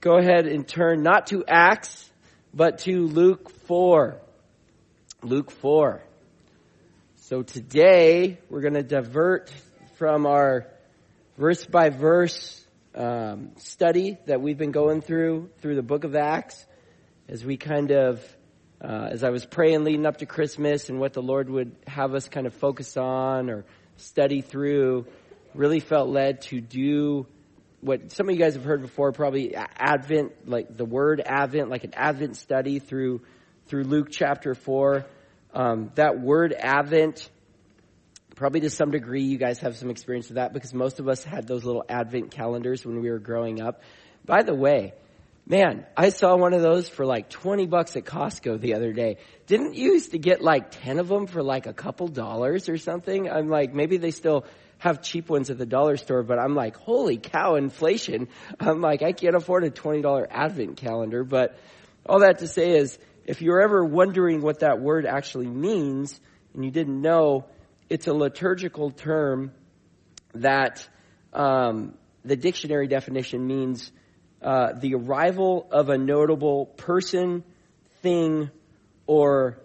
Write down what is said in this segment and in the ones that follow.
go ahead and turn not to Acts, but to Luke 4. Luke 4. So today we're going to divert from our verse by verse um, study that we've been going through through the book of Acts as we kind of uh, as I was praying leading up to Christmas and what the Lord would have us kind of focus on or study through, really felt led to do what some of you guys have heard before, probably Advent, like the word Advent, like an Advent study through through Luke chapter four. Um, that word Advent, probably to some degree, you guys have some experience with that because most of us had those little Advent calendars when we were growing up. By the way, Man, I saw one of those for like 20 bucks at Costco the other day. Didn't you used to get like 10 of them for like a couple dollars or something? I'm like, maybe they still have cheap ones at the dollar store, but I'm like, holy cow, inflation. I'm like, I can't afford a $20 advent calendar. But all that to say is, if you're ever wondering what that word actually means and you didn't know, it's a liturgical term that um, the dictionary definition means uh, the arrival of a notable person, thing, or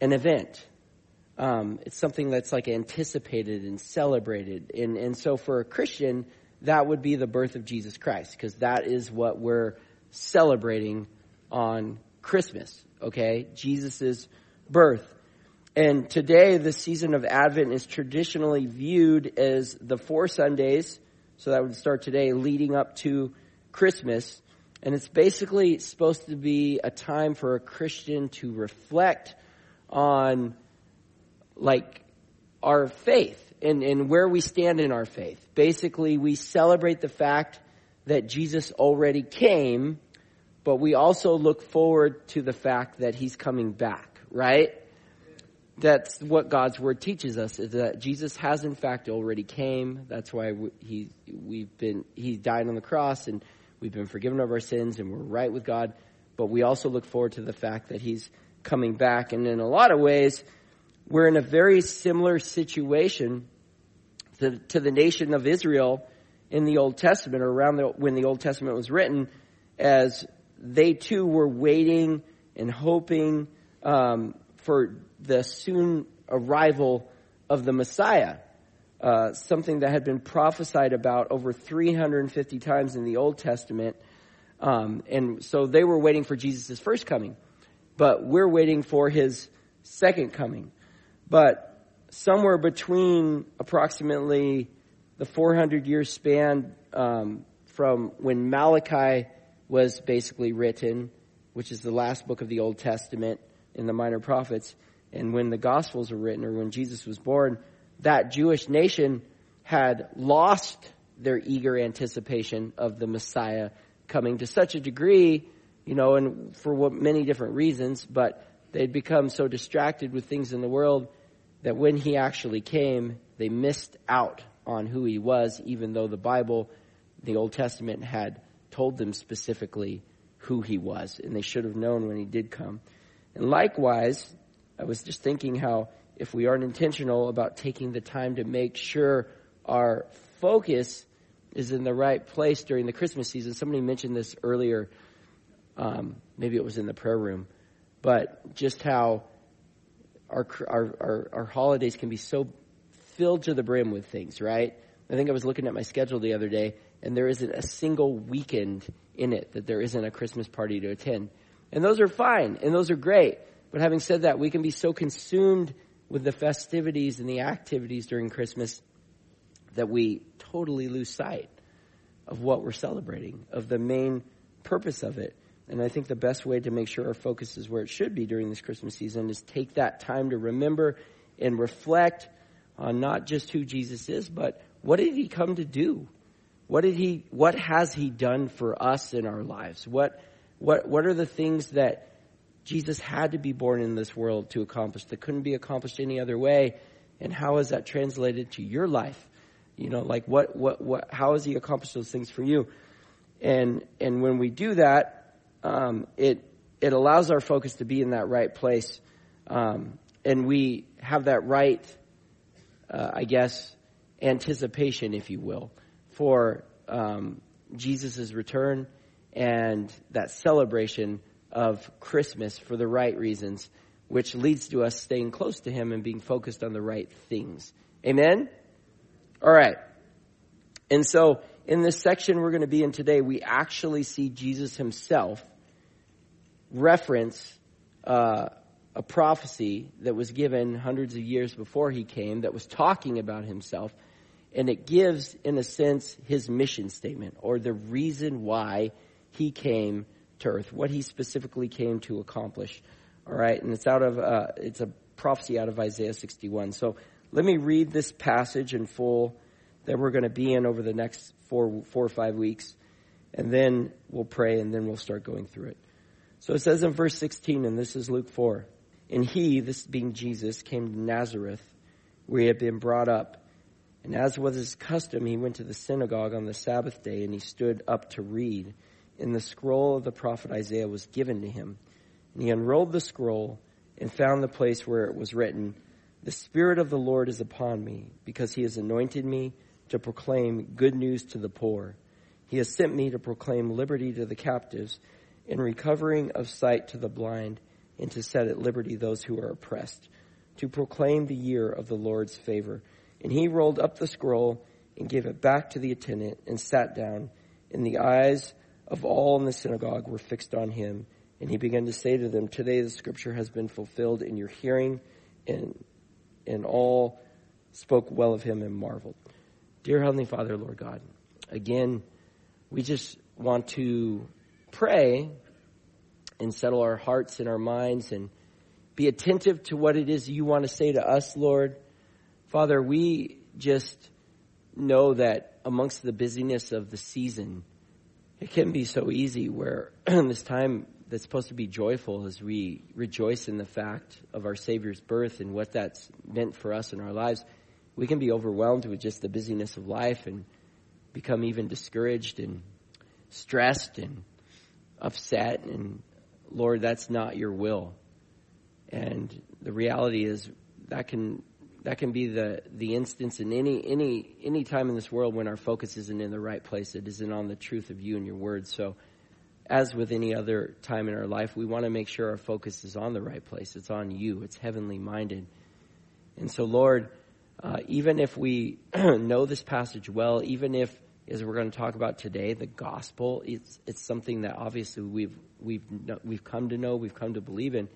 an event. Um, it's something that's like anticipated and celebrated. And, and so for a Christian, that would be the birth of Jesus Christ, because that is what we're celebrating on Christmas, okay? Jesus' birth. And today, the season of Advent is traditionally viewed as the four Sundays, so that would start today, leading up to Christmas. And it's basically supposed to be a time for a Christian to reflect on like our faith and, and where we stand in our faith. Basically, we celebrate the fact that Jesus already came, but we also look forward to the fact that he's coming back, right? That's what God's word teaches us is that Jesus has in fact already came. That's why he we've been he died on the cross and We've been forgiven of our sins and we're right with God. But we also look forward to the fact that He's coming back. And in a lot of ways, we're in a very similar situation to, to the nation of Israel in the Old Testament or around the, when the Old Testament was written as they too were waiting and hoping um, for the soon arrival of the Messiah. Uh, something that had been prophesied about over 350 times in the Old Testament. Um, and so they were waiting for Jesus' first coming, but we're waiting for his second coming. But somewhere between approximately the 400 year span um, from when Malachi was basically written, which is the last book of the Old Testament in the minor prophets, and when the Gospels were written or when Jesus was born, that Jewish nation had lost their eager anticipation of the Messiah coming to such a degree, you know, and for many different reasons, but they'd become so distracted with things in the world that when he actually came, they missed out on who he was, even though the Bible, the Old Testament had told them specifically who he was, and they should have known when he did come. And likewise, I was just thinking how if we aren't intentional about taking the time to make sure our focus is in the right place during the Christmas season. Somebody mentioned this earlier. Um, maybe it was in the prayer room, but just how our, our, our, holidays can be so filled to the brim with things, right? I think I was looking at my schedule the other day, and there isn't a single weekend in it that there isn't a Christmas party to attend. And those are fine, and those are great. But having said that, we can be so consumed with the festivities and the activities during Christmas that we totally lose sight of what we're celebrating, of the main purpose of it. And I think the best way to make sure our focus is where it should be during this Christmas season is take that time to remember and reflect on not just who Jesus is, but what did he come to do? What did he what has he done for us in our lives? What what what are the things that Jesus had to be born in this world to accomplish that couldn't be accomplished any other way. And how is that translated to your life? You know, like what, what, what, how has he accomplished those things for you? And, and when we do that, um, it, it allows our focus to be in that right place. Um, and we have that right, uh, I guess, anticipation, if you will, for um, Jesus' return and that celebration of Christmas for the right reasons, which leads to us staying close to Him and being focused on the right things. Amen? All right. And so, in this section we're going to be in today, we actually see Jesus Himself reference uh, a prophecy that was given hundreds of years before He came that was talking about Himself. And it gives, in a sense, His mission statement or the reason why He came to earth, what he specifically came to accomplish. All right, and it's out of uh, it's a prophecy out of Isaiah 61. So let me read this passage in full that we're going to be in over the next four four or five weeks, and then we'll pray, and then we'll start going through it. So it says in verse 16, and this is Luke 4. And he, this being Jesus, came to Nazareth, where he had been brought up. And as was his custom, he went to the synagogue on the Sabbath day, and he stood up to read and the scroll of the prophet Isaiah was given to him. And he unrolled the scroll and found the place where it was written, The Spirit of the Lord is upon me, because he has anointed me to proclaim good news to the poor. He has sent me to proclaim liberty to the captives and recovering of sight to the blind and to set at liberty those who are oppressed, to proclaim the year of the Lord's favor. And he rolled up the scroll and gave it back to the attendant and sat down. and the eyes of all in the synagogue were fixed on him. And he began to say to them, Today the scripture has been fulfilled in your hearing, and, and all spoke well of him and marveled. Dear Heavenly Father, Lord God, again, we just want to pray and settle our hearts and our minds and be attentive to what it is you want to say to us, Lord. Father, we just know that amongst the busyness of the season, it can be so easy where this time that's supposed to be joyful as we rejoice in the fact of our Savior's birth and what that's meant for us in our lives, we can be overwhelmed with just the busyness of life and become even discouraged and stressed and upset. And Lord, that's not your will. And the reality is that can that can be the the instance in any any any time in this world when our focus isn't in the right place it isn't on the truth of you and your word so as with any other time in our life we want to make sure our focus is on the right place it's on you it's heavenly minded and so lord uh, even if we know this passage well even if as we're going to talk about today the gospel it's it's something that obviously we've we've we've come to know we've come to believe in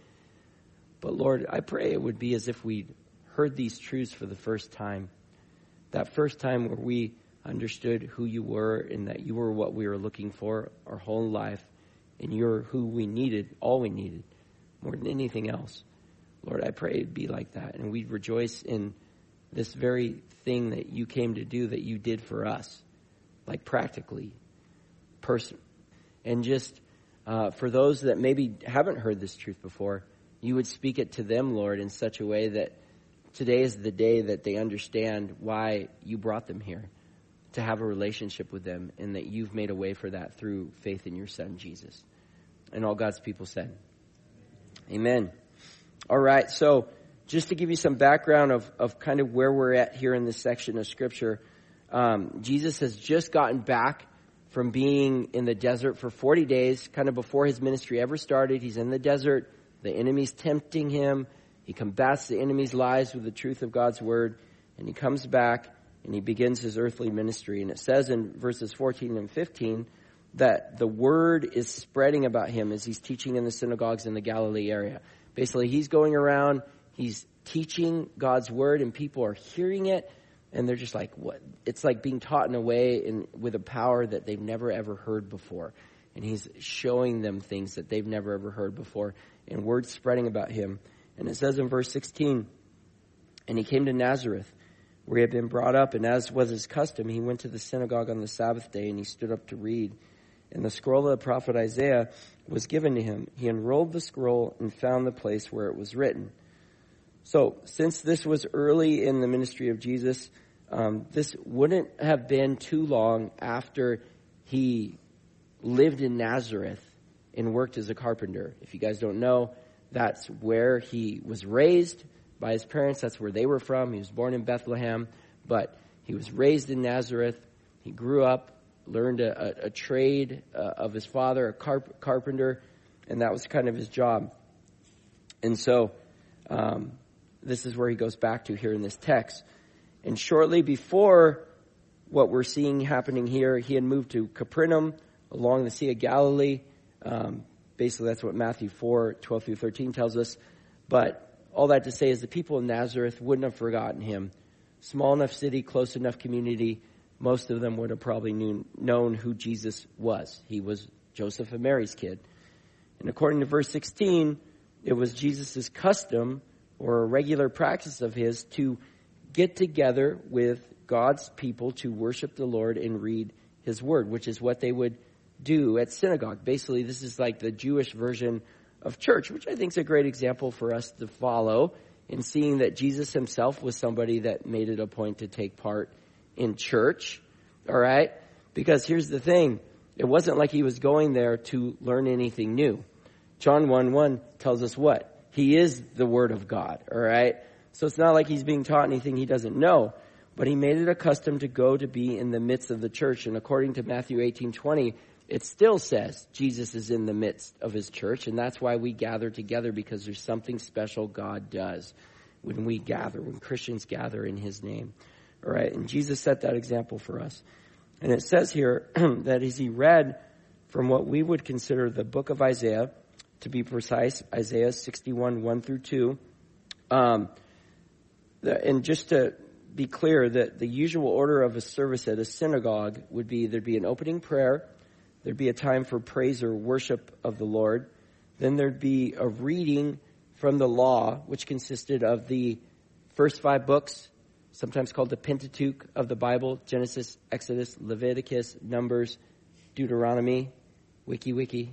but lord i pray it would be as if we heard these truths for the first time. That first time where we understood who you were and that you were what we were looking for our whole life and you're who we needed, all we needed, more than anything else. Lord, I pray it'd be like that and we'd rejoice in this very thing that you came to do that you did for us, like practically, person. And just uh, for those that maybe haven't heard this truth before, you would speak it to them, Lord, in such a way that today is the day that they understand why you brought them here to have a relationship with them and that you've made a way for that through faith in your son Jesus. And all God's people said, Amen. All right, so just to give you some background of, of kind of where we're at here in this section of scripture, um, Jesus has just gotten back from being in the desert for 40 days, kind of before his ministry ever started. He's in the desert. The enemy's tempting him. He combats the enemy's lies with the truth of God's word, and he comes back and he begins his earthly ministry. And it says in verses 14 and 15 that the word is spreading about him as he's teaching in the synagogues in the Galilee area. Basically, he's going around, he's teaching God's word, and people are hearing it, and they're just like, what? It's like being taught in a way in, with a power that they've never ever heard before. And he's showing them things that they've never ever heard before, and words spreading about him. And it says in verse 16, and he came to Nazareth, where he had been brought up, and as was his custom, he went to the synagogue on the Sabbath day, and he stood up to read. And the scroll of the prophet Isaiah was given to him. He unrolled the scroll and found the place where it was written. So, since this was early in the ministry of Jesus, um, this wouldn't have been too long after he lived in Nazareth and worked as a carpenter. If you guys don't know, that's where he was raised by his parents. That's where they were from. He was born in Bethlehem, but he was raised in Nazareth. He grew up learned a, a, a trade uh, of his father, a carp- carpenter, and that was kind of his job. And so, um, this is where he goes back to here in this text. And shortly before what we're seeing happening here, he had moved to Capernaum along the Sea of Galilee. Um, basically, that's what Matthew 4, 12 through 13 tells us. But all that to say is the people in Nazareth wouldn't have forgotten him. Small enough city, close enough community, most of them would have probably knew, known who Jesus was. He was Joseph and Mary's kid. And according to verse 16, it was Jesus' custom or a regular practice of his to get together with God's people to worship the Lord and read his word, which is what they would do at synagogue. Basically, this is like the Jewish version of church, which I think is a great example for us to follow in seeing that Jesus himself was somebody that made it a point to take part in church. All right? Because here's the thing. It wasn't like he was going there to learn anything new. John 1 1 tells us what? He is the Word of God. All right? So it's not like he's being taught anything he doesn't know. But he made it a custom to go to be in the midst of the church. And according to Matthew 18 20, it still says Jesus is in the midst of his church. And that's why we gather together because there's something special God does when we gather, when Christians gather in his name. All right. And Jesus set that example for us. And it says here that as he read from what we would consider the book of Isaiah, to be precise, Isaiah 61, 1 through 2. Um, the, and just to be clear, that the usual order of a service at a synagogue would be there'd be an opening prayer, there'd be a time for praise or worship of the Lord, then there'd be a reading from the law, which consisted of the first five books, sometimes called the Pentateuch of the Bible Genesis, Exodus, Leviticus, Numbers, Deuteronomy, Wiki Wiki.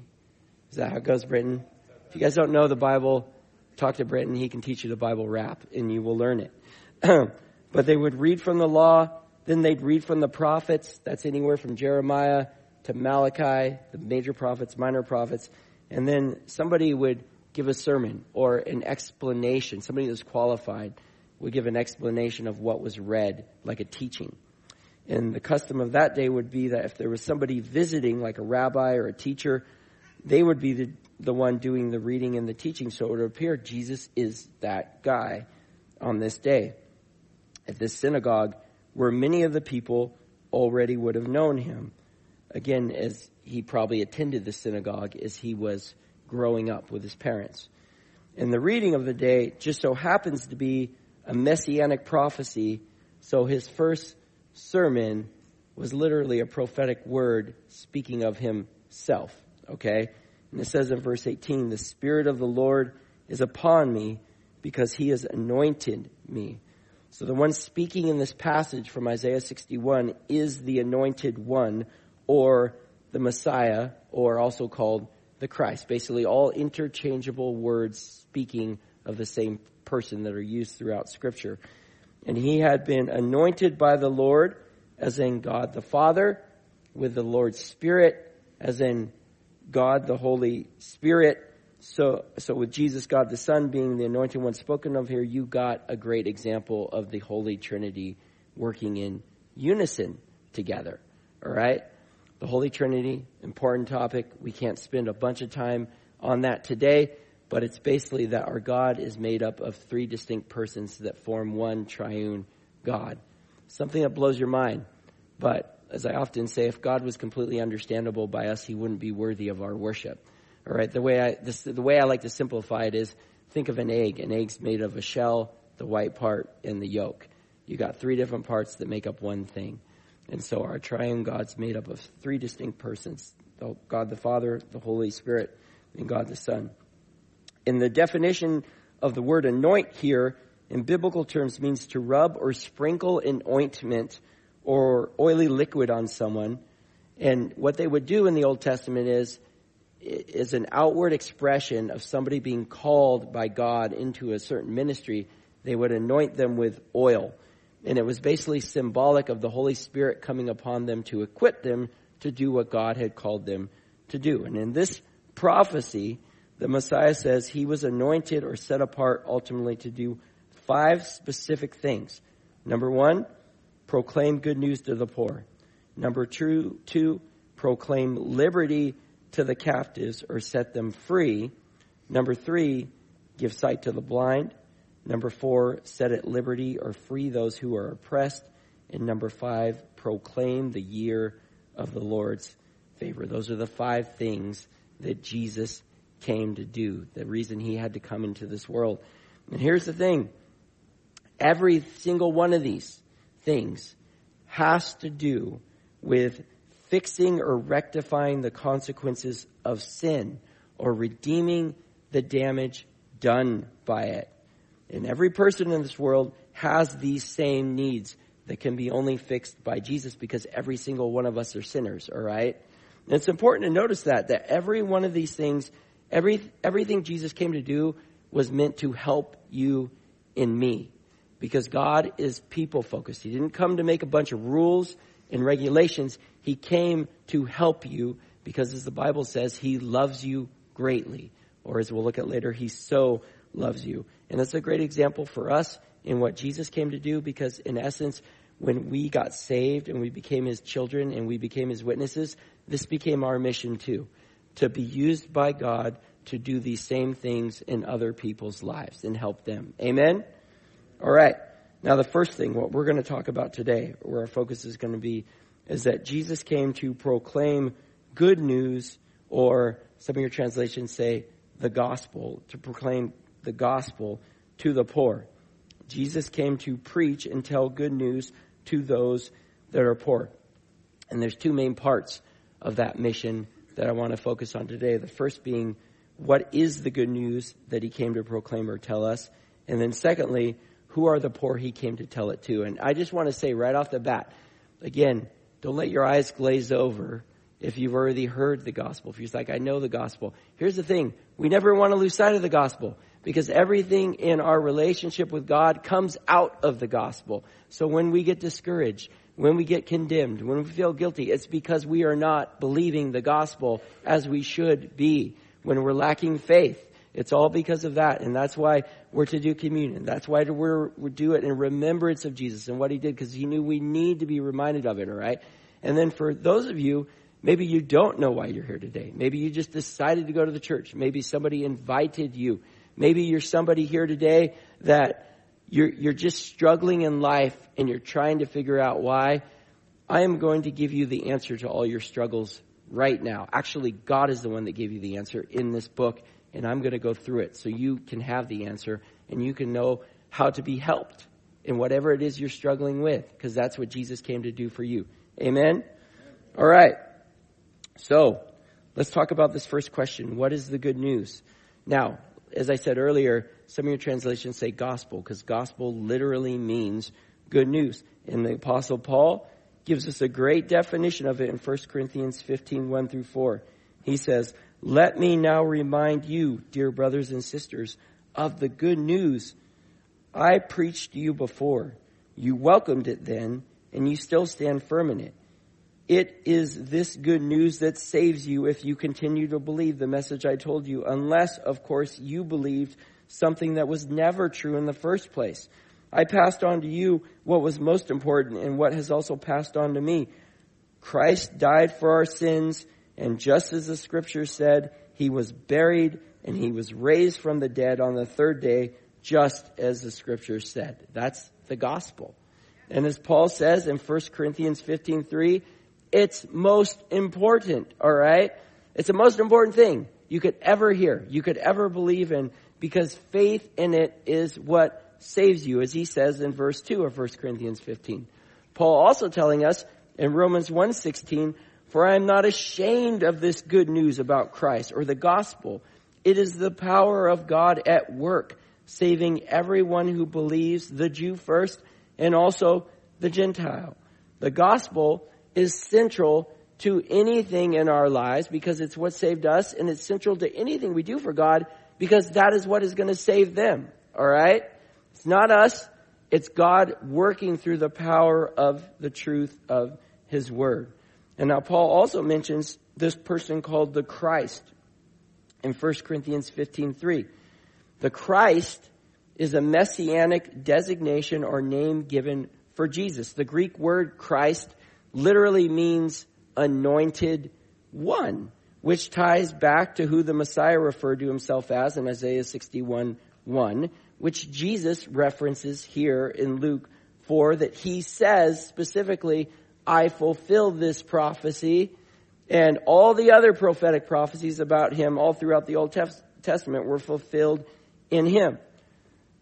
Is that how it goes, Britain? If you guys don't know the Bible, talk to Britain. He can teach you the Bible rap and you will learn it. but they would read from the law, then they'd read from the prophets. That's anywhere from Jeremiah to Malachi, the major prophets, minor prophets. And then somebody would give a sermon or an explanation. Somebody that's qualified would give an explanation of what was read, like a teaching. And the custom of that day would be that if there was somebody visiting, like a rabbi or a teacher, they would be the, the one doing the reading and the teaching. So it would appear Jesus is that guy on this day at this synagogue where many of the people already would have known him. Again, as he probably attended the synagogue as he was growing up with his parents. And the reading of the day just so happens to be a messianic prophecy. So his first sermon was literally a prophetic word speaking of himself. Okay? And it says in verse 18, the Spirit of the Lord is upon me because he has anointed me. So the one speaking in this passage from Isaiah 61 is the anointed one or the Messiah or also called the Christ. Basically all interchangeable words speaking of the same person that are used throughout scripture. And he had been anointed by the Lord as in God the Father with the Lord's Spirit as in God the Holy Spirit. So, so with Jesus, God the Son being the anointed one spoken of here, you got a great example of the Holy Trinity working in unison together. All right? The Holy Trinity, important topic. We can't spend a bunch of time on that today, but it's basically that our God is made up of three distinct persons that form one triune God. Something that blows your mind, but as I often say, if God was completely understandable by us, He wouldn't be worthy of our worship. All right. The way I this, the way I like to simplify it is think of an egg. An egg's made of a shell, the white part, and the yolk. You got three different parts that make up one thing. And so our triune God's made up of three distinct persons. God the Father, the Holy Spirit, and God the Son. And the definition of the word anoint here in biblical terms means to rub or sprinkle an ointment or oily liquid on someone. And what they would do in the Old Testament is, is an outward expression of somebody being called by God into a certain ministry. They would anoint them with oil. And it was basically symbolic of the Holy Spirit coming upon them to equip them to do what God had called them to do. And in this prophecy, the Messiah says he was anointed or set apart ultimately to do five specific things. Number one, proclaim good news to the poor. Number two, two, proclaim liberty to the captives or set them free. Number three, give sight to the blind. Number four, set at liberty or free those who are oppressed. And number five, proclaim the year of the Lord's favor. Those are the five things that Jesus came to do, the reason he had to come into this world. And here's the thing. Every single one of these things has to do with fixing or rectifying the consequences of sin or redeeming the damage done by it. And every person in this world has these same needs that can be only fixed by Jesus because every single one of us are sinners, alright? And it's important to notice that, that every one of these things, every, everything Jesus came to do was meant to help you and me. Because God is people focused. He didn't come to make a bunch of rules and regulations. He came to help you because as the Bible says, He loves you greatly. Or as we'll look at later, He so loves you. And that's a great example for us in what Jesus came to do because in essence, when we got saved and we became His children and we became His witnesses, this became our mission too. To be used by God to do these same things in other people's lives and help them. Amen? Alright. Now the first thing, what we're going to talk about today, where our focus is going to be, is that Jesus came to proclaim good news, or some of your translations say the gospel, to proclaim the gospel to the poor. Jesus came to preach and tell good news to those that are poor. And there's two main parts of that mission that I want to focus on today. The first being, what is the good news that he came to proclaim or tell us? And then secondly, who are the poor he came to tell it to? And I just want to say right off the bat, again, don't let your eyes glaze over if you've already heard the gospel. If you're like, I know the gospel. Here's the thing. We never want to lose sight of the gospel because everything in our relationship with God comes out of the gospel. So when we get discouraged, when we get condemned, when we feel guilty, it's because we are not believing the gospel as we should be. When we're lacking faith, it's all because of that. And that's why we're to do communion. That's why we're, we do it in remembrance of Jesus and what he did because he knew we need to be reminded of it, all right? And then for those of you, maybe you don't know why you're here today. Maybe you just decided to go to the church. Maybe somebody invited you. Maybe you're somebody here today that you're, you're just struggling in life and you're trying to figure out why. I am going to give you the answer to all your struggles right now. Actually, God is the one that gave you the answer in this book and I'm going to go through it so you can have the answer and you can know how to be helped in whatever it is you're struggling with because that's what Jesus came to do for you. Amen? All right. So, let's talk about this first question. What is the good news? Now, as I said earlier, some of your translations say gospel because gospel literally means good news. And the apostle Paul gives us a great definition of it in 1 Corinthians 15, 1 through 4. He says, let me now remind you, dear brothers and sisters, of the good news I preached to you before. You welcomed it then, and you still stand firm in it. It is this good news that saves you if you continue to believe the message I told you, unless, of course, you believed something that was never true in the first place. I passed on to you what was most important and what has also passed on to me. Christ died for our sins and just as the scripture said, he was buried and he was raised from the dead on the third day, just as the scripture said. That's the gospel. And as Paul says in 1 Corinthians 15:3, it's most important, all right? It's the most important thing you could ever hear, you could ever believe in because faith in it is what saves you as he says in verse 2 of 1 Corinthians 15. Paul also telling us in Romans 1:16 for I am not ashamed of this good news about Christ or the gospel. It is the power of God at work, saving everyone who believes, the Jew first, and also the Gentile. The gospel is central to anything in our lives because it's what saved us and it's central to anything we do for God because that is what is going to save them. Alright? It's not us. It's God working through the power of the truth of His Word. And now Paul also mentions this person called the Christ in 1 Corinthians 15:3. The Christ is a messianic designation or name given for Jesus. The Greek word Christ literally means anointed one, which ties back to who the Messiah referred to himself as in Isaiah 61 1, which Jesus references here in Luke 4 that he says specifically, I fulfill this prophecy and all the other prophetic prophecies about him all throughout the Old Testament were fulfilled in him.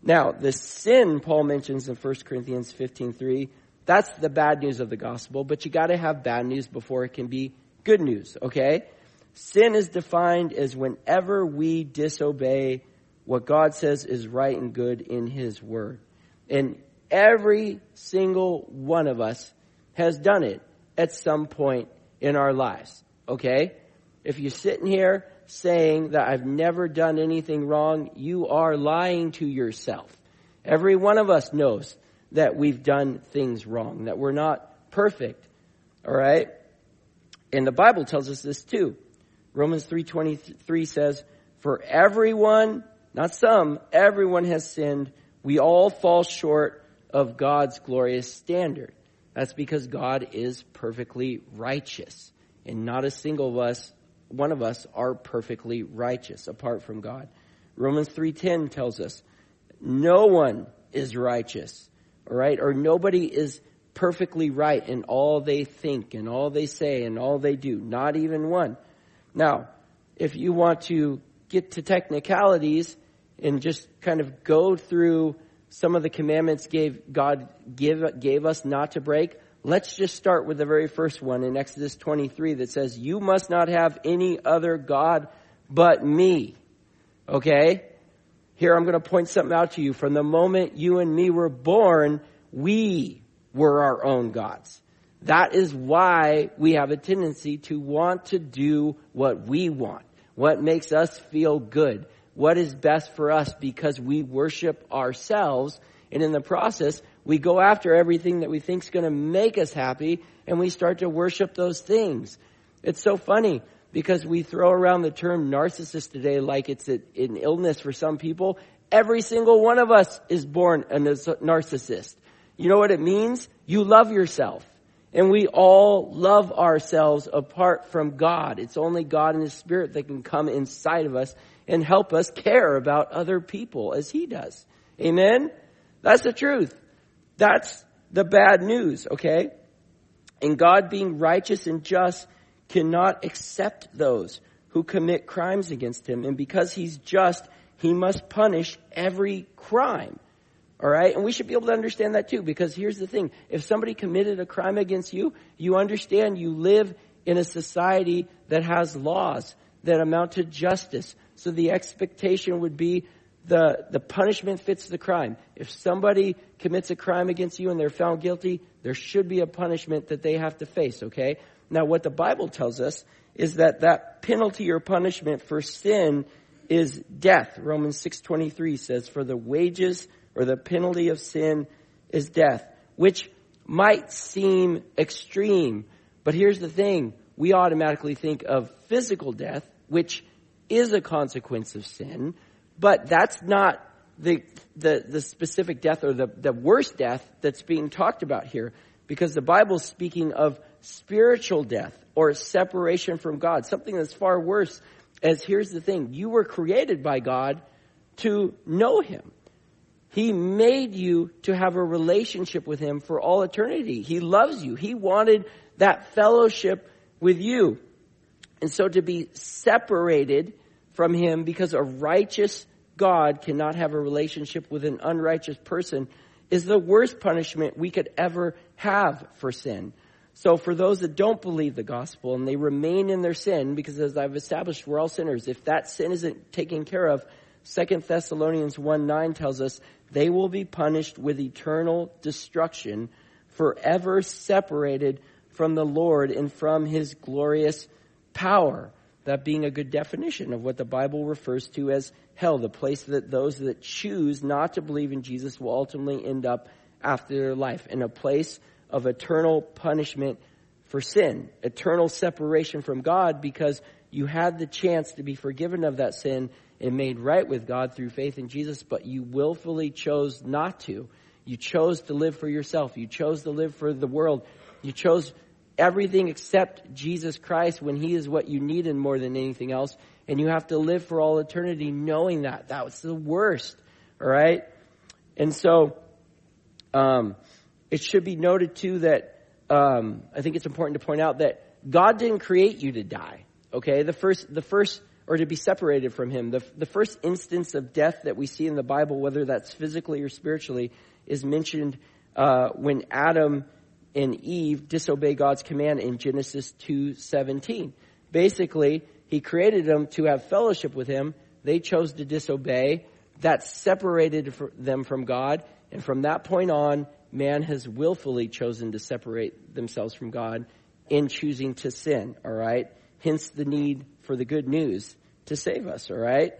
Now, the sin Paul mentions in 1 Corinthians 15:3, that's the bad news of the gospel, but you got to have bad news before it can be good news, okay? Sin is defined as whenever we disobey what God says is right and good in his word. And every single one of us has done it at some point in our lives, okay? If you're sitting here saying that I've never done anything wrong, you are lying to yourself. Every one of us knows that we've done things wrong, that we're not perfect. All right? And the Bible tells us this too. Romans 3:23 says, "For everyone, not some, everyone has sinned. We all fall short of God's glorious standard." That's because God is perfectly righteous, and not a single of us one of us are perfectly righteous apart from God. Romans 3:10 tells us no one is righteous, all right? Or nobody is perfectly right in all they think and all they say and all they do, not even one. Now, if you want to get to technicalities and just kind of go through some of the commandments gave God give gave us not to break, Let's just start with the very first one in Exodus 23 that says, You must not have any other God but me. Okay? Here I'm going to point something out to you. From the moment you and me were born, we were our own gods. That is why we have a tendency to want to do what we want, what makes us feel good, what is best for us because we worship ourselves. And in the process, we go after everything that we think is going to make us happy and we start to worship those things. It's so funny because we throw around the term narcissist today like it's an illness for some people. Every single one of us is born a narcissist. You know what it means? You love yourself. And we all love ourselves apart from God. It's only God and His Spirit that can come inside of us and help us care about other people as He does. Amen? That's the truth. That's the bad news, okay? And God being righteous and just cannot accept those who commit crimes against him. And because he's just, he must punish every crime. All right? And we should be able to understand that too, because here's the thing. If somebody committed a crime against you, you understand you live in a society that has laws that amount to justice. So the expectation would be the, the punishment fits the crime. If somebody commits a crime against you and they're found guilty, there should be a punishment that they have to face, okay? Now what the Bible tells us is that that penalty or punishment for sin is death. Romans 6:23 says for the wages or the penalty of sin is death, which might seem extreme, but here's the thing, we automatically think of physical death, which is a consequence of sin, but that's not the, the, the specific death or the, the worst death that's being talked about here. Because the Bible's speaking of spiritual death or separation from God, something that's far worse. As here's the thing, you were created by God to know Him. He made you to have a relationship with Him for all eternity. He loves you. He wanted that fellowship with you. And so to be separated from Him because a righteous God cannot have a relationship with an unrighteous person is the worst punishment we could ever have for sin. So for those that don't believe the gospel and they remain in their sin, because as I've established, we're all sinners. If that sin isn't taken care of, Second Thessalonians 1 9 tells us they will be punished with eternal destruction, forever separated from the Lord and from his glorious power. That being a good definition of what the Bible refers to as hell, the place that those that choose not to believe in Jesus will ultimately end up after their life, in a place of eternal punishment for sin, eternal separation from God because you had the chance to be forgiven of that sin and made right with God through faith in Jesus, but you willfully chose not to. You chose to live for yourself. You chose to live for the world. You chose everything except Jesus Christ when He is what you needed more than anything else. And you have to live for all eternity knowing that. That was the worst. All right? And so, um, it should be noted too that, um, I think it's important to point out that God didn't create you to die. Okay? The first, the first, or to be separated from Him. The, the first instance of death that we see in the Bible, whether that's physically or spiritually, is mentioned, uh, when Adam and Eve disobey God's command in Genesis 2:17. Basically, he created them to have fellowship with him. They chose to disobey. That separated them from God, and from that point on, man has willfully chosen to separate themselves from God in choosing to sin, all right? Hence the need for the good news to save us, all right?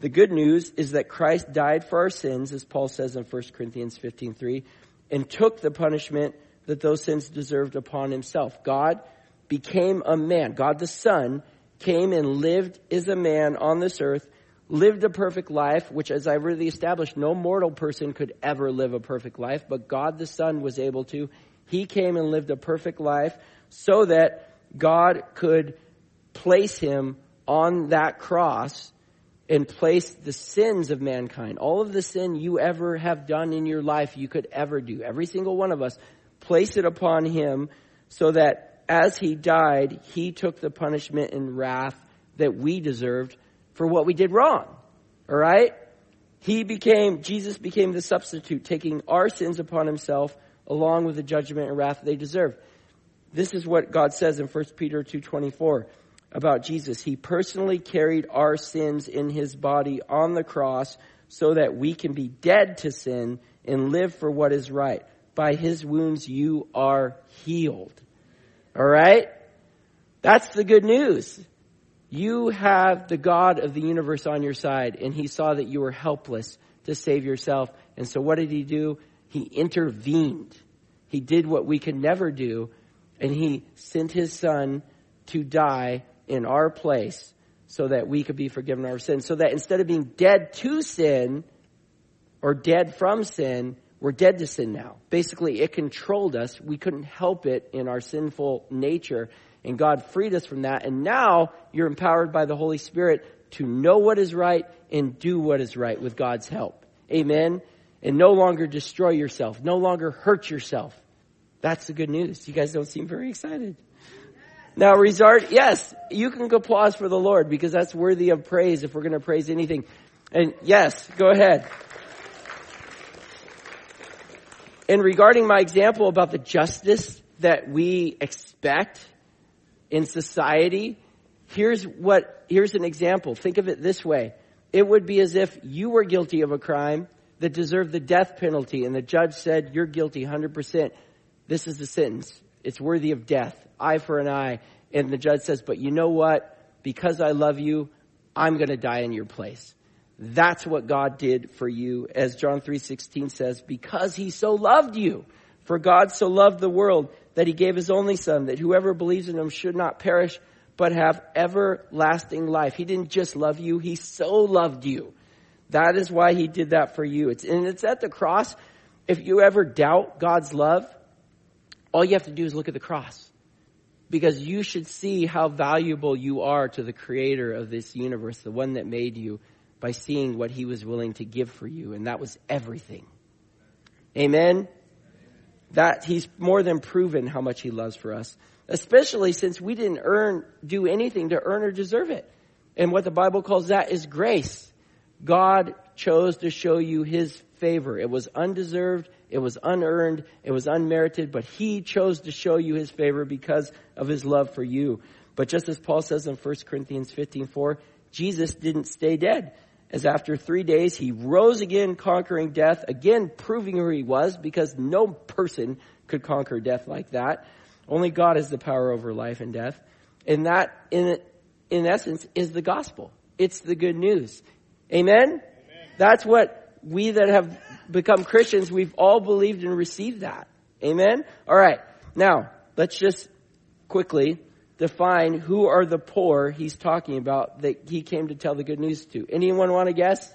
The good news is that Christ died for our sins, as Paul says in 1 Corinthians 15:3, and took the punishment that those sins deserved upon himself. God became a man. God the Son came and lived as a man on this earth, lived a perfect life, which as I really established, no mortal person could ever live a perfect life, but God the Son was able to. He came and lived a perfect life so that God could place him on that cross and place the sins of mankind. All of the sin you ever have done in your life, you could ever do. Every single one of us place it upon him so that as he died, he took the punishment and wrath that we deserved for what we did wrong. All right? He became, Jesus became the substitute, taking our sins upon himself along with the judgment and wrath they deserve. This is what God says in 1 Peter 2.24 about Jesus. He personally carried our sins in his body on the cross so that we can be dead to sin and live for what is right by his wounds you are healed. All right? That's the good news. You have the God of the universe on your side, and he saw that you were helpless to save yourself. And so what did he do? He intervened. He did what we could never do, and he sent his son to die in our place so that we could be forgiven our sins. So that instead of being dead to sin or dead from sin, we're dead to sin now. Basically, it controlled us. We couldn't help it in our sinful nature. And God freed us from that. And now you're empowered by the Holy Spirit to know what is right and do what is right with God's help. Amen. And no longer destroy yourself. No longer hurt yourself. That's the good news. You guys don't seem very excited. Now, resort, yes, you can applause for the Lord because that's worthy of praise if we're going to praise anything. And yes, go ahead. And regarding my example about the justice that we expect in society, here's what, here's an example. Think of it this way. It would be as if you were guilty of a crime that deserved the death penalty and the judge said, you're guilty 100%. This is the sentence. It's worthy of death. Eye for an eye. And the judge says, but you know what? Because I love you, I'm going to die in your place. That's what God did for you, as John 3.16 says, because he so loved you. For God so loved the world that he gave his only son, that whoever believes in him should not perish, but have everlasting life. He didn't just love you, he so loved you. That is why he did that for you. It's, and it's at the cross. If you ever doubt God's love, all you have to do is look at the cross. Because you should see how valuable you are to the creator of this universe, the one that made you, by seeing what he was willing to give for you, and that was everything. Amen? That he's more than proven how much he loves for us, especially since we didn't earn, do anything to earn or deserve it. And what the Bible calls that is grace. God chose to show you his favor. It was undeserved, it was unearned, it was unmerited, but he chose to show you his favor because of his love for you. But just as Paul says in 1 Corinthians 15, 4, Jesus didn't stay dead as after three days he rose again, conquering death, again proving who he was, because no person could conquer death like that. Only God has the power over life and death. And that, in, in essence, is the gospel. It's the good news. Amen? Amen? That's what we that have become Christians, we've all believed and received that. Amen? Alright. Now, let's just quickly define who are the poor he's talking about that he came to tell the good news to. Anyone want to guess?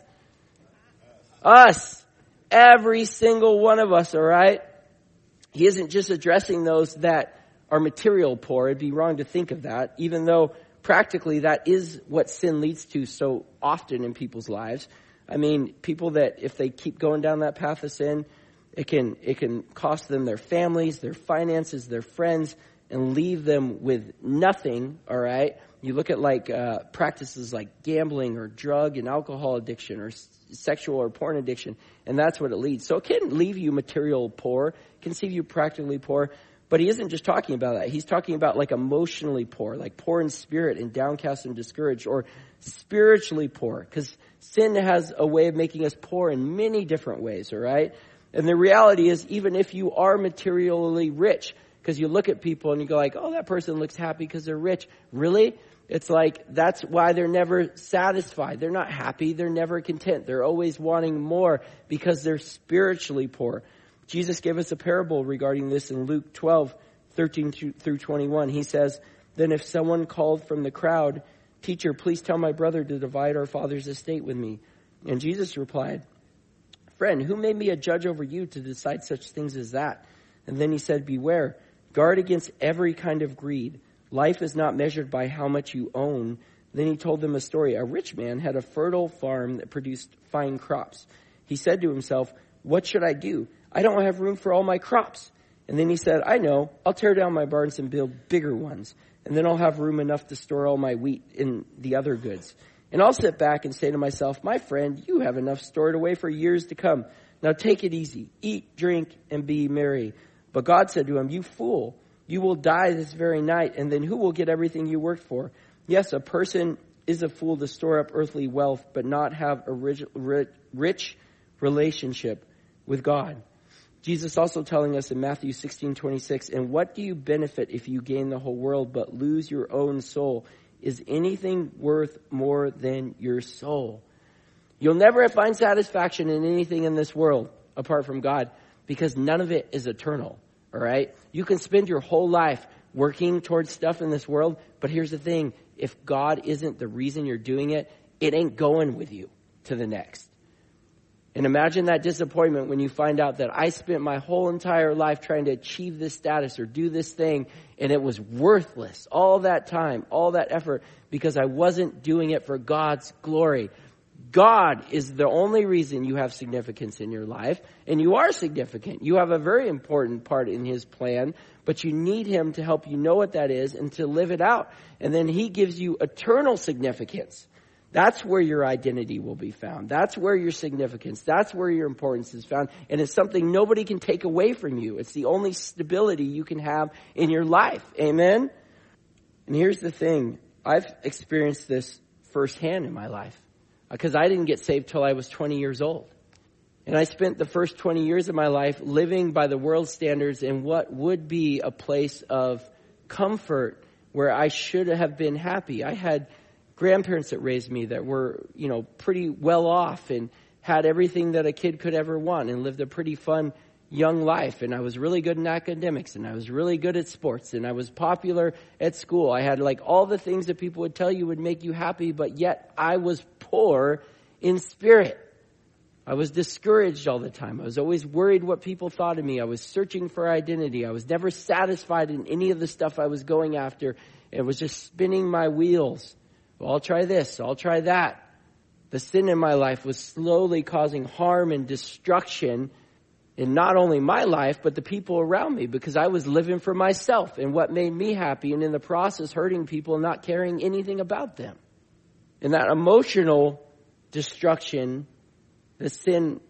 Us. Every single one of us, alright? He isn't just addressing those that are material poor. It'd be wrong to think of that, even though practically that is what sin leads to so often in people's lives. I mean, people that if they keep going down that path of sin, it can it can cost them their families, their finances, their friends, and leave them with nothing. All right. You look at like uh, practices like gambling or drug and alcohol addiction or s- sexual or porn addiction, and that's what it leads. So it can leave you material poor, can leave you practically poor. But he isn't just talking about that. He's talking about like emotionally poor, like poor in spirit and downcast and discouraged, or spiritually poor, because sin has a way of making us poor in many different ways, all right? And the reality is, even if you are materially rich, because you look at people and you go like, oh, that person looks happy because they're rich. Really? It's like, that's why they're never satisfied. They're not happy. They're never content. They're always wanting more because they're spiritually poor. Jesus gave us a parable regarding this in Luke 12, 13 through 21. He says, Then if someone called from the crowd, Teacher, please tell my brother to divide our father's estate with me. And Jesus replied, Friend, who made me a judge over you to decide such things as that? And then he said, Beware, guard against every kind of greed. Life is not measured by how much you own. Then he told them a story. A rich man had a fertile farm that produced fine crops. He said to himself, What should I do? I don't have room for all my crops. And then he said, I know, I'll tear down my barns and build bigger ones. And then I'll have room enough to store all my wheat and the other goods. And I'll sit back and say to myself, my friend, you have enough stored away for years to come. Now take it easy. Eat, drink, and be merry. But God said to him, you fool, you will die this very night, and then who will get everything you worked for? Yes, a person is a fool to store up earthly wealth, but not have a rich, relationship with God. Jesus also telling us in Matthew 16, 26, and what do you benefit if you gain the whole world but lose your own soul? Is anything worth more than your soul? You'll never find satisfaction in anything in this world apart from God because none of it is eternal. All right. You can spend your whole life working towards stuff in this world, but here's the thing. If God isn't the reason you're doing it, it ain't going with you to the next. And imagine that disappointment when you find out that I spent my whole entire life trying to achieve this status or do this thing and it was worthless. All that time, all that effort because I wasn't doing it for God's glory. God is the only reason you have significance in your life and you are significant. You have a very important part in His plan, but you need Him to help you know what that is and to live it out. And then He gives you eternal significance. That's where your identity will be found. That's where your significance, that's where your importance is found. And it's something nobody can take away from you. It's the only stability you can have in your life. Amen? And here's the thing. I've experienced this firsthand in my life. Uh, because I didn't get saved till I was 20 years old. And I spent the first 20 years of my life living by the world's standards in what would be a place of comfort where I should have been happy. I had grandparents that raised me that were, you know, pretty well off and had everything that a kid could ever want and lived a pretty fun young life. And I was really good in academics and I was really good at sports and I was popular at school. I had like all the things that people would tell you would make you happy, but yet I was poor in spirit. I was discouraged all the time. I was always worried what people thought of me. I was searching for identity. I was never satisfied in any of the stuff I was going after. It was just spinning my wheels. Well, I'll try this. I'll try that. The sin in my life was slowly causing harm and destruction in not only my life, but the people around me because I was living for myself and what made me happy and in the process hurting people and not caring anything about them. And that emotional destruction that sin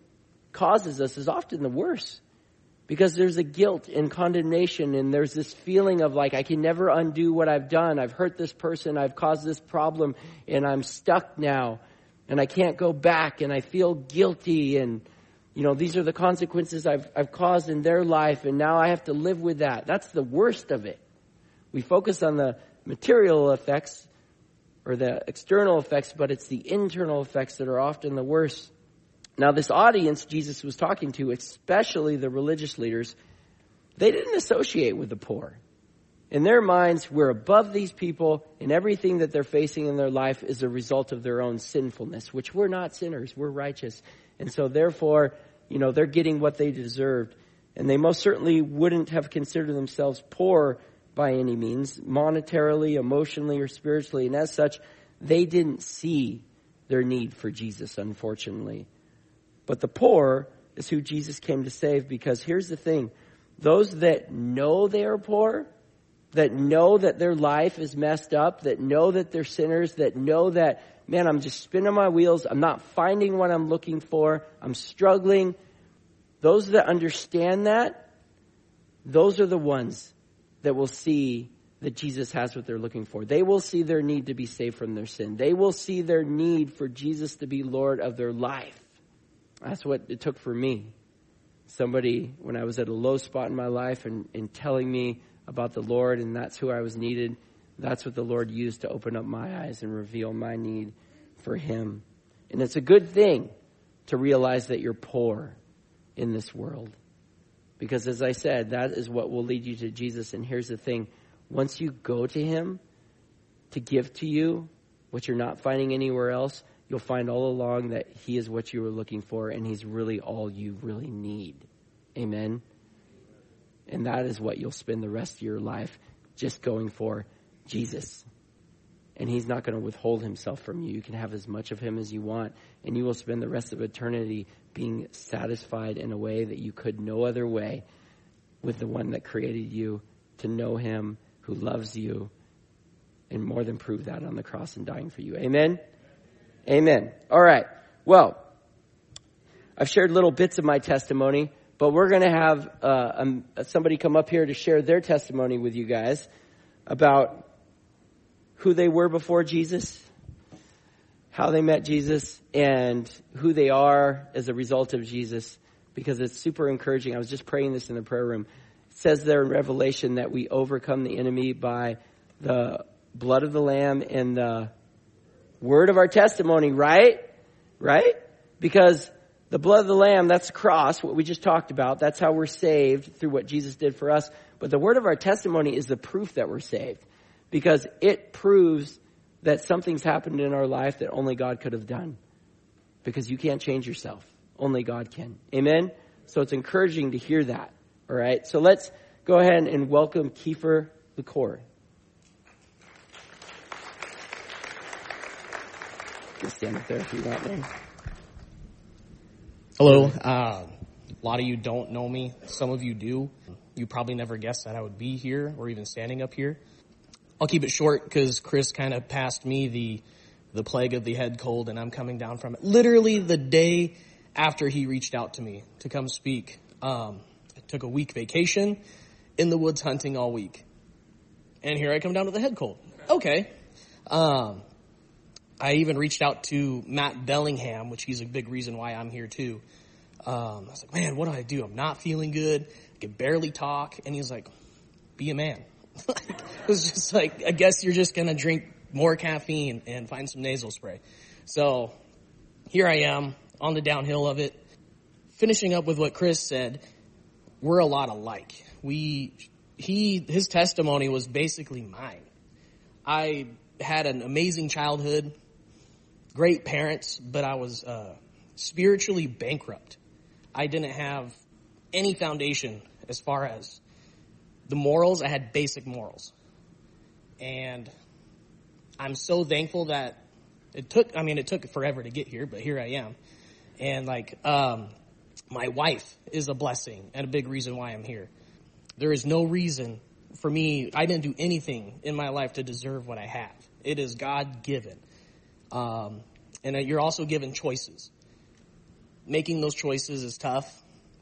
causes us is often the worst because there's a guilt and condemnation and there's this feeling of like I can never undo what I've done. I've hurt this person, I've caused this problem and I'm stuck now and I can't go back and I feel guilty and you know these are the consequences I've I've caused in their life and now I have to live with that. That's the worst of it. We focus on the material effects or the external effects, but it's the internal effects that are often the worst. Now, this audience Jesus was talking to, especially the religious leaders, they didn't associate with the poor. In their minds, we're above these people, and everything that they're facing in their life is a result of their own sinfulness, which we're not sinners, we're righteous. And so, therefore, you know, they're getting what they deserved. And they most certainly wouldn't have considered themselves poor by any means, monetarily, emotionally, or spiritually. And as such, they didn't see their need for Jesus, unfortunately. But the poor is who Jesus came to save because here's the thing. Those that know they are poor, that know that their life is messed up, that know that they're sinners, that know that, man, I'm just spinning my wheels. I'm not finding what I'm looking for. I'm struggling. Those that understand that, those are the ones that will see that Jesus has what they're looking for. They will see their need to be saved from their sin. They will see their need for Jesus to be Lord of their life. That's what it took for me. Somebody, when I was at a low spot in my life and, and telling me about the Lord and that's who I was needed, that's what the Lord used to open up my eyes and reveal my need for Him. And it's a good thing to realize that you're poor in this world. Because as I said, that is what will lead you to Jesus. And here's the thing once you go to Him to give to you what you're not finding anywhere else, you'll find all along that He is what you were looking for and He's really all you really need. Amen. And that is what you'll spend the rest of your life just going for Jesus. And He's not going to withhold Himself from you. You can have as much of Him as you want, and you will spend the rest of eternity being satisfied in a way that you could no other way with the one that created you to know Him who loves you and more than proved that on the cross and dying for you. Amen? Amen. All right. Well, I've shared little bits of my testimony, but we're going to have uh, um, somebody come up here to share their testimony with you guys about who they were before Jesus, how they met Jesus, and who they are as a result of Jesus, because it's super encouraging. I was just praying this in the prayer room. It says there in Revelation that we overcome the enemy by the blood of the Lamb and the word of our testimony, right? Right? Because the blood of the Lamb, that's the cross, what we just talked about. That's how we're saved through what Jesus did for us. But the word of our testimony is the proof that we're saved. Because it proves that something's happened in our life that only God could have done. Because you can't change yourself. Only God can. Amen? So it's encouraging to hear that. All right? So let's go ahead and welcome Kiefer LaCour. Just stand up there if you want, man. Hello. Uh, a lot of you don't know me. Some of you do. You probably never guessed that I would be here or even standing up here. I'll keep it short because Chris kind of passed me the the plague of the head cold, and I'm coming down from it. Literally the day after he reached out to me to come speak. Um, I took a week vacation in the woods hunting all week, and here I come down with a head cold. Okay. Um, I even reached out to Matt Bellingham, which he's a big reason why I'm here too. Um, I was like, man, what do I do? I'm not feeling good. I can barely talk. And he's like, be a man. it was just like, I guess you're just going to drink more caffeine and find some nasal spray. So here I am on the downhill of it. Finishing up with what Chris said, we're a lot alike. We, he, his testimony was basically mine. I had an amazing childhood great parents, but I was uh, spiritually bankrupt. I didn't have any foundation as far as the morals. I had basic morals. And I'm so thankful that it took, I mean, it took forever to get here, but here I am. And like, um, my wife is a blessing and a big reason why I'm here. There is no reason for me, I didn't do anything in my life to deserve what I have. It is God given. Um, and you're also given choices. Making those choices is tough,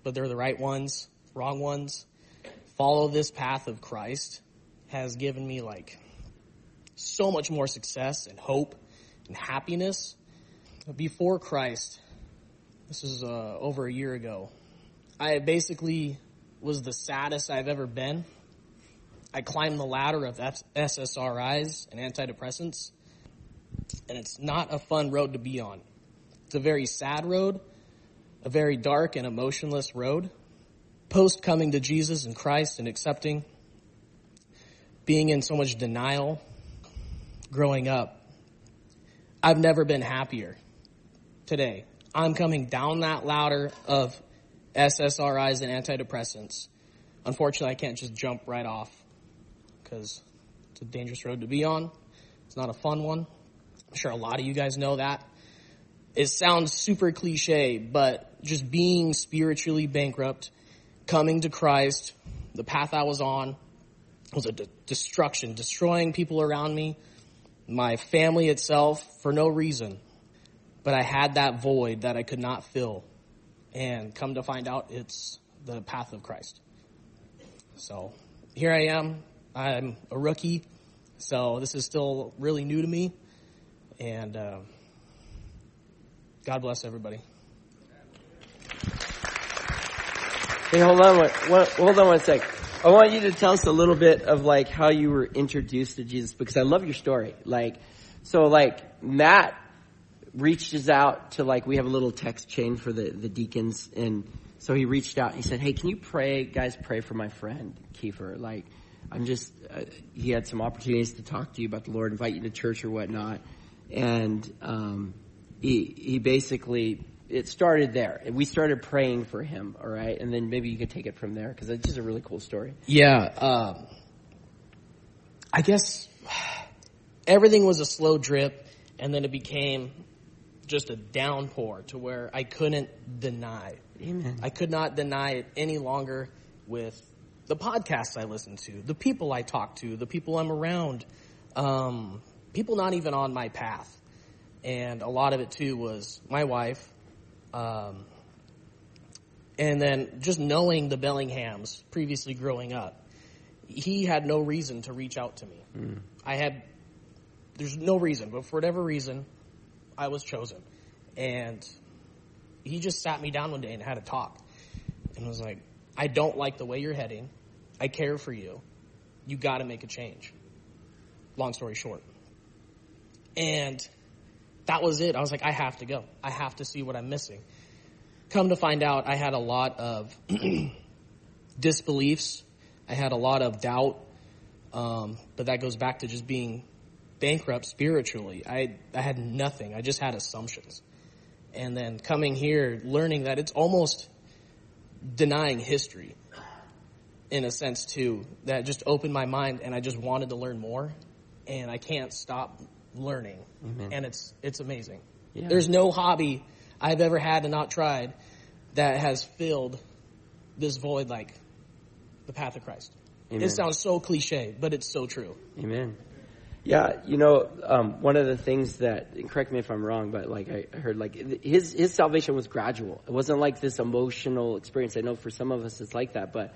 but they're the right ones, wrong ones. Follow this path of Christ has given me like so much more success and hope and happiness. Before Christ, this is uh, over a year ago, I basically was the saddest I've ever been. I climbed the ladder of SSRIs and antidepressants and it's not a fun road to be on. It's a very sad road, a very dark and emotionless road. Post coming to Jesus and Christ and accepting, being in so much denial, growing up, I've never been happier today. I'm coming down that ladder of SSRIs and antidepressants. Unfortunately, I can't just jump right off because it's a dangerous road to be on. It's not a fun one. I'm sure a lot of you guys know that. It sounds super cliche, but just being spiritually bankrupt, coming to Christ, the path I was on was a de- destruction, destroying people around me, my family itself for no reason. But I had that void that I could not fill. And come to find out, it's the path of Christ. So here I am. I'm a rookie. So this is still really new to me. And uh, God bless everybody. Hey, hold on, one, one, hold on one sec. I want you to tell us a little bit of like how you were introduced to Jesus because I love your story. Like, so like Matt reaches out to like we have a little text chain for the the deacons and so he reached out and he said, "Hey, can you pray, guys? Pray for my friend Kiefer. Like, I'm just uh, he had some opportunities to talk to you about the Lord, invite you to church or whatnot, and um, he he basically it started there. We started praying for him, all right, and then maybe you could take it from there because it's just a really cool story. Yeah, um, I guess everything was a slow drip, and then it became just a downpour to where I couldn't deny. Amen. I could not deny it any longer with the podcasts I listen to, the people I talk to, the people I'm around, um, people not even on my path. And a lot of it too was my wife, um, and then just knowing the Bellinghams previously growing up, he had no reason to reach out to me. Mm. I had, there's no reason, but for whatever reason, I was chosen. And he just sat me down one day and had a talk and was like, I don't like the way you're heading. I care for you. You got to make a change. Long story short. And that was it. I was like, I have to go. I have to see what I'm missing. Come to find out, I had a lot of disbeliefs. I had a lot of doubt. Um, but that goes back to just being bankrupt spiritually. I, I had nothing. I just had assumptions. And then coming here, learning that it's almost denying history in a sense too, that just opened my mind and I just wanted to learn more and I can't stop learning. Amen. And it's, it's amazing. Yeah. There's no hobby I've ever had and not tried that has filled this void like the path of Christ. Amen. It sounds so cliche, but it's so true. Amen. Yeah, you know, um, one of the things that, and correct me if I'm wrong, but like I heard, like his his salvation was gradual. It wasn't like this emotional experience. I know for some of us it's like that, but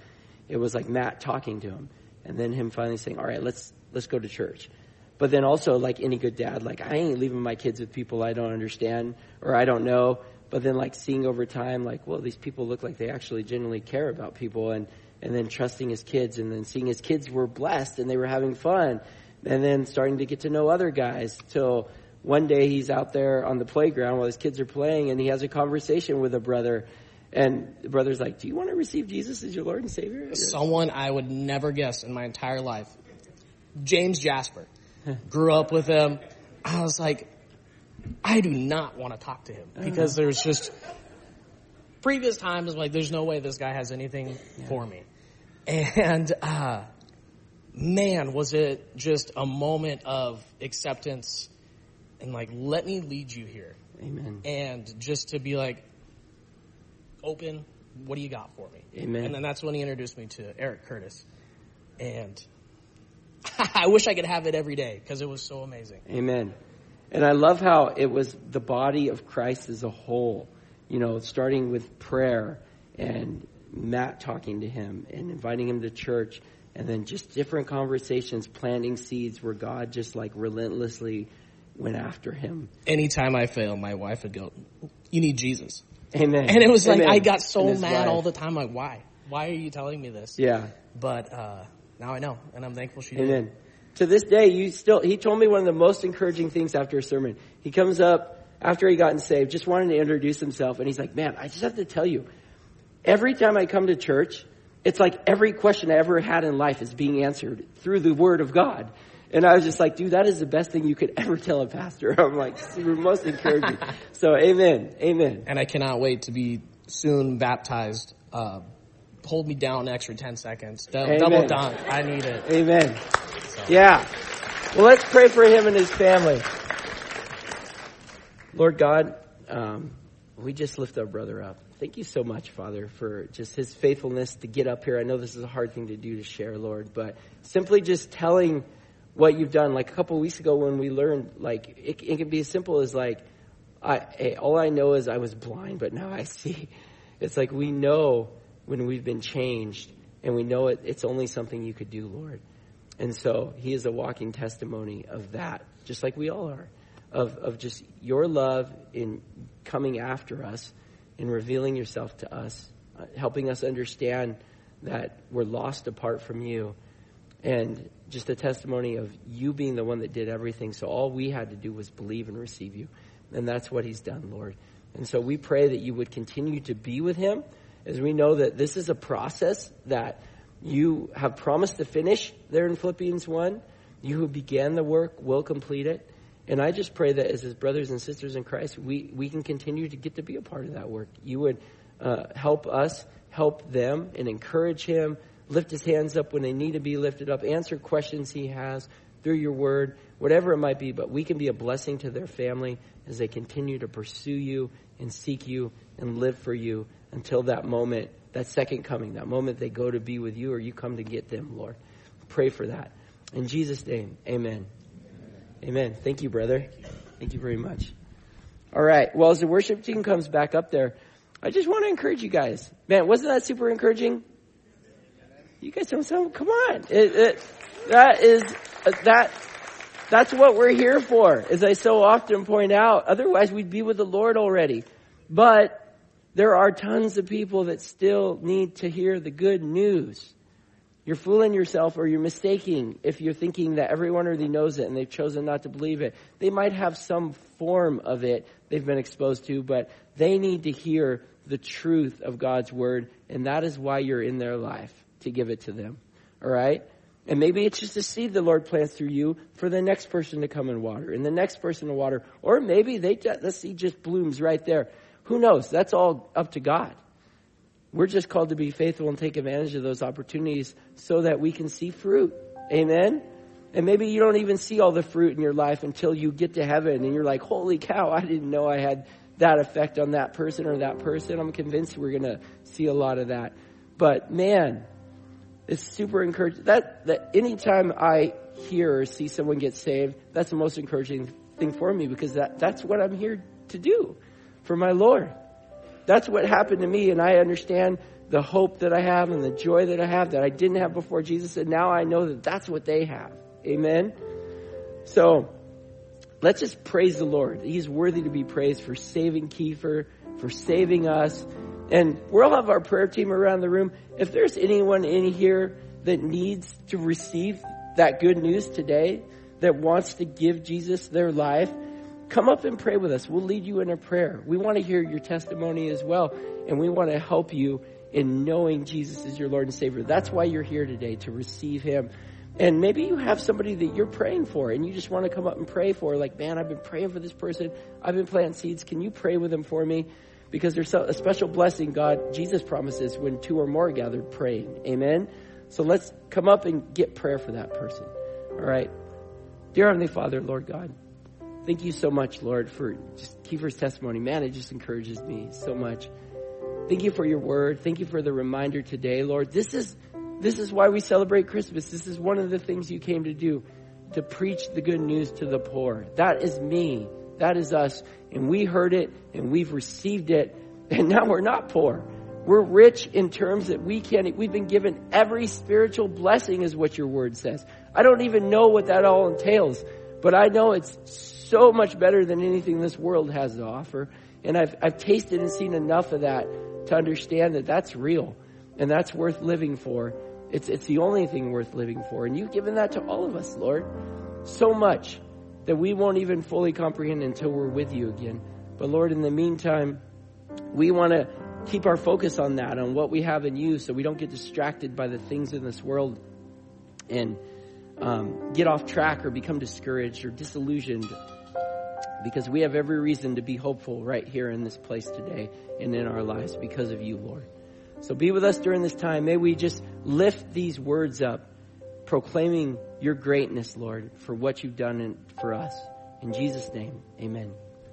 it was like Matt talking to him, and then him finally saying, "All right, let's let's go to church." But then also, like any good dad, like I ain't leaving my kids with people I don't understand or I don't know. But then, like seeing over time, like, well, these people look like they actually genuinely care about people, and and then trusting his kids, and then seeing his kids were blessed and they were having fun and then starting to get to know other guys till one day he's out there on the playground while his kids are playing and he has a conversation with a brother and the brother's like, do you want to receive Jesus as your Lord and Savior? Someone I would never guess in my entire life. James Jasper. Grew up with him. I was like, I do not want to talk to him because there's just previous times like there's no way this guy has anything for me. And uh man, was it just a moment of acceptance and like, let me lead you here. Amen. And just to be like, open, what do you got for me? Amen. And then that's when he introduced me to Eric Curtis. And I wish I could have it every day because it was so amazing. Amen. And I love how it was the body of Christ as a whole, you know, starting with prayer and Matt talking to him and inviting him to church and then just different conversations, planting seeds where God just like relentlessly went after him. Anytime I fail, my wife would go, you need Jesus. Amen. And it was like, Amen. I got so mad all the time. Like, why? Why are you telling me this? Yeah. But, uh, now I know and I'm thankful she did. Amen. To this day, you still, he told me one of the most encouraging things after a sermon. He comes up after he gotten saved, just wanted to introduce himself, and he's like, man, I just have to tell you, every time I come to church, it's like every question I ever had in life is being answered through the Word of God. And I was just like, dude, that is the best thing you could ever tell a pastor. I'm like, super most encouraging. so, amen. Amen. And I cannot wait to be soon baptized. Uh, hold me down an extra 10 seconds. Amen. Double dunk. I need it. Amen. So. Yeah. Well, let's pray for him and his family. Lord God, um, we just lift our brother up. Thank you so much, Father, for just his faithfulness to get up here. I know this is a hard thing to do to share, Lord, but simply just telling what you've done. Like a couple weeks ago when we learned, like, it, it can be as simple as like, I, hey, all I know is I was blind, but now I see. It's like we know when we've been changed, and we know it, it's only something you could do, Lord. And so he is a walking testimony of that, just like we all are, of, of just your love in coming after us and revealing yourself to us, uh, helping us understand that we're lost apart from you, and just a testimony of you being the one that did everything. So all we had to do was believe and receive you. And that's what he's done, Lord. And so we pray that you would continue to be with him as we know that this is a process that you have promised to finish there in Philippians 1. You who began the work will complete it. And I just pray that as his brothers and sisters in Christ, we, we can continue to get to be a part of that work. You would uh, help us, help them, and encourage him, lift his hands up when they need to be lifted up, answer questions he has through your word, whatever it might be. But we can be a blessing to their family as they continue to pursue you and seek you and live for you until that moment, that second coming, that moment they go to be with you or you come to get them, Lord. Pray for that. In Jesus' name, amen. Amen. Thank you, brother. Thank you very much. All right. Well, as the worship team comes back up there, I just want to encourage you guys. Man, wasn't that super encouraging? You guys don't sound, come on. It, it, that is, that, that's what we're here for, as I so often point out. Otherwise, we'd be with the Lord already. But there are tons of people that still need to hear the good news. You're fooling yourself or you're mistaking if you're thinking that everyone already knows it and they've chosen not to believe it. They might have some form of it they've been exposed to, but they need to hear the truth of God's word, and that is why you're in their life to give it to them. All right? And maybe it's just a seed the Lord plants through you for the next person to come and water, and the next person to water, or maybe they the seed just blooms right there. Who knows? That's all up to God. We're just called to be faithful and take advantage of those opportunities so that we can see fruit. Amen. And maybe you don't even see all the fruit in your life until you get to heaven and you're like, holy cow, I didn't know I had that effect on that person or that person. I'm convinced we're going to see a lot of that. But man, it's super encouraging. That, that anytime I hear or see someone get saved, that's the most encouraging thing for me because that, that's what I'm here to do for my Lord. That's what happened to me, and I understand the hope that I have and the joy that I have that I didn't have before Jesus, and now I know that that's what they have. Amen? So, let's just praise the Lord. He's worthy to be praised for saving Kiefer, for saving us. And we'll have our prayer team around the room. If there's anyone in here that needs to receive that good news today, that wants to give Jesus their life, come up and pray with us. We'll lead you in a prayer. We want to hear your testimony as well, and we want to help you in knowing Jesus is your Lord and Savior. That's why you're here today, to receive Him. And maybe you have somebody that you're praying for and you just want to come up and pray for, like, man, I've been praying for this person. I've been planting seeds. Can you pray with them for me? Because there's a special blessing God, Jesus promises when two or more gathered praying. Amen? So let's come up and get prayer for that person. All right. Dear Heavenly Father, Lord God, Thank you so much, Lord, for just Kiefer's testimony. Man, it just encourages me so much. Thank you for your word. Thank you for the reminder today, Lord. This is, this is why we celebrate Christmas. This is one of the things you came to do, to preach the good news to the poor. That is me. That is us. And we heard it and we've received it. And now we're not poor. We're rich in terms that we can't, we've been given every spiritual blessing is what your word says. I don't even know what that all entails, but I know it's so much better than anything this world has to offer. And I've, I've tasted and seen enough of that to understand that that's real and that's worth living for. It's, it's the only thing worth living for. And you've given that to all of us, Lord. So much that we won't even fully comprehend until we're with you again. But Lord, in the meantime, we want to keep our focus on that, on what we have in you, so we don't get distracted by the things in this world and um, get off track or become discouraged or disillusioned because we have every reason to be hopeful right here in this place today and in our lives because of you, Lord. So be with us during this time. May we just lift these words up proclaiming your greatness, Lord, for what you've done for us. In Jesus' name, amen.